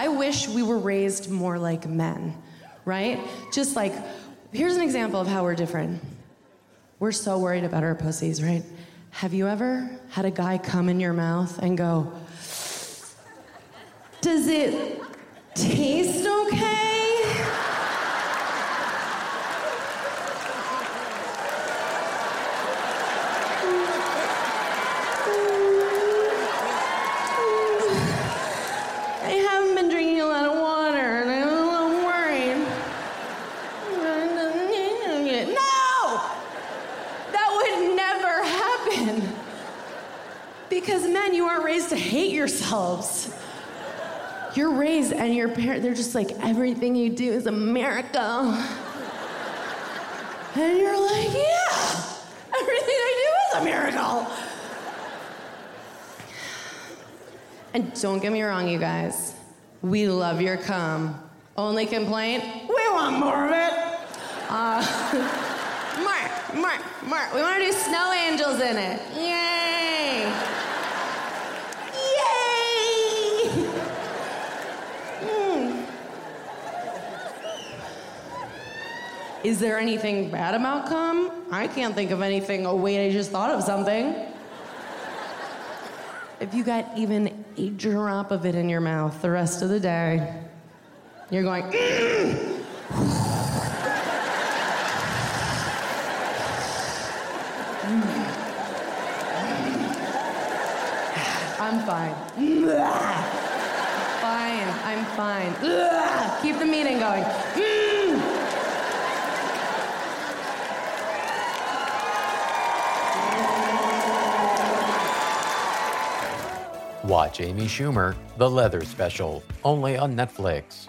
I wish we were raised more like men, right? Just like, here's an example of how we're different. We're so worried about our pussies, right? Have you ever had a guy come in your mouth and go, Does it taste okay? Because men, you aren't raised to hate yourselves. You're raised and your parents, they're just like, everything you do is a miracle. And you're like, yeah, everything I do is a miracle. And don't get me wrong, you guys. We love your cum. Only complaint, we want more of it. Uh, more, more, more. We want to do snow angels in it. Yay! Yay! Mm. Is there anything bad about cum? I can't think of anything. Oh, wait, I just thought of something. If you got even a drop of it in your mouth the rest of the day, you're going, "Mm." I'm fine. Fine, I'm fine. Keep the meeting going. Watch Amy Schumer, The Leather Special, only on Netflix.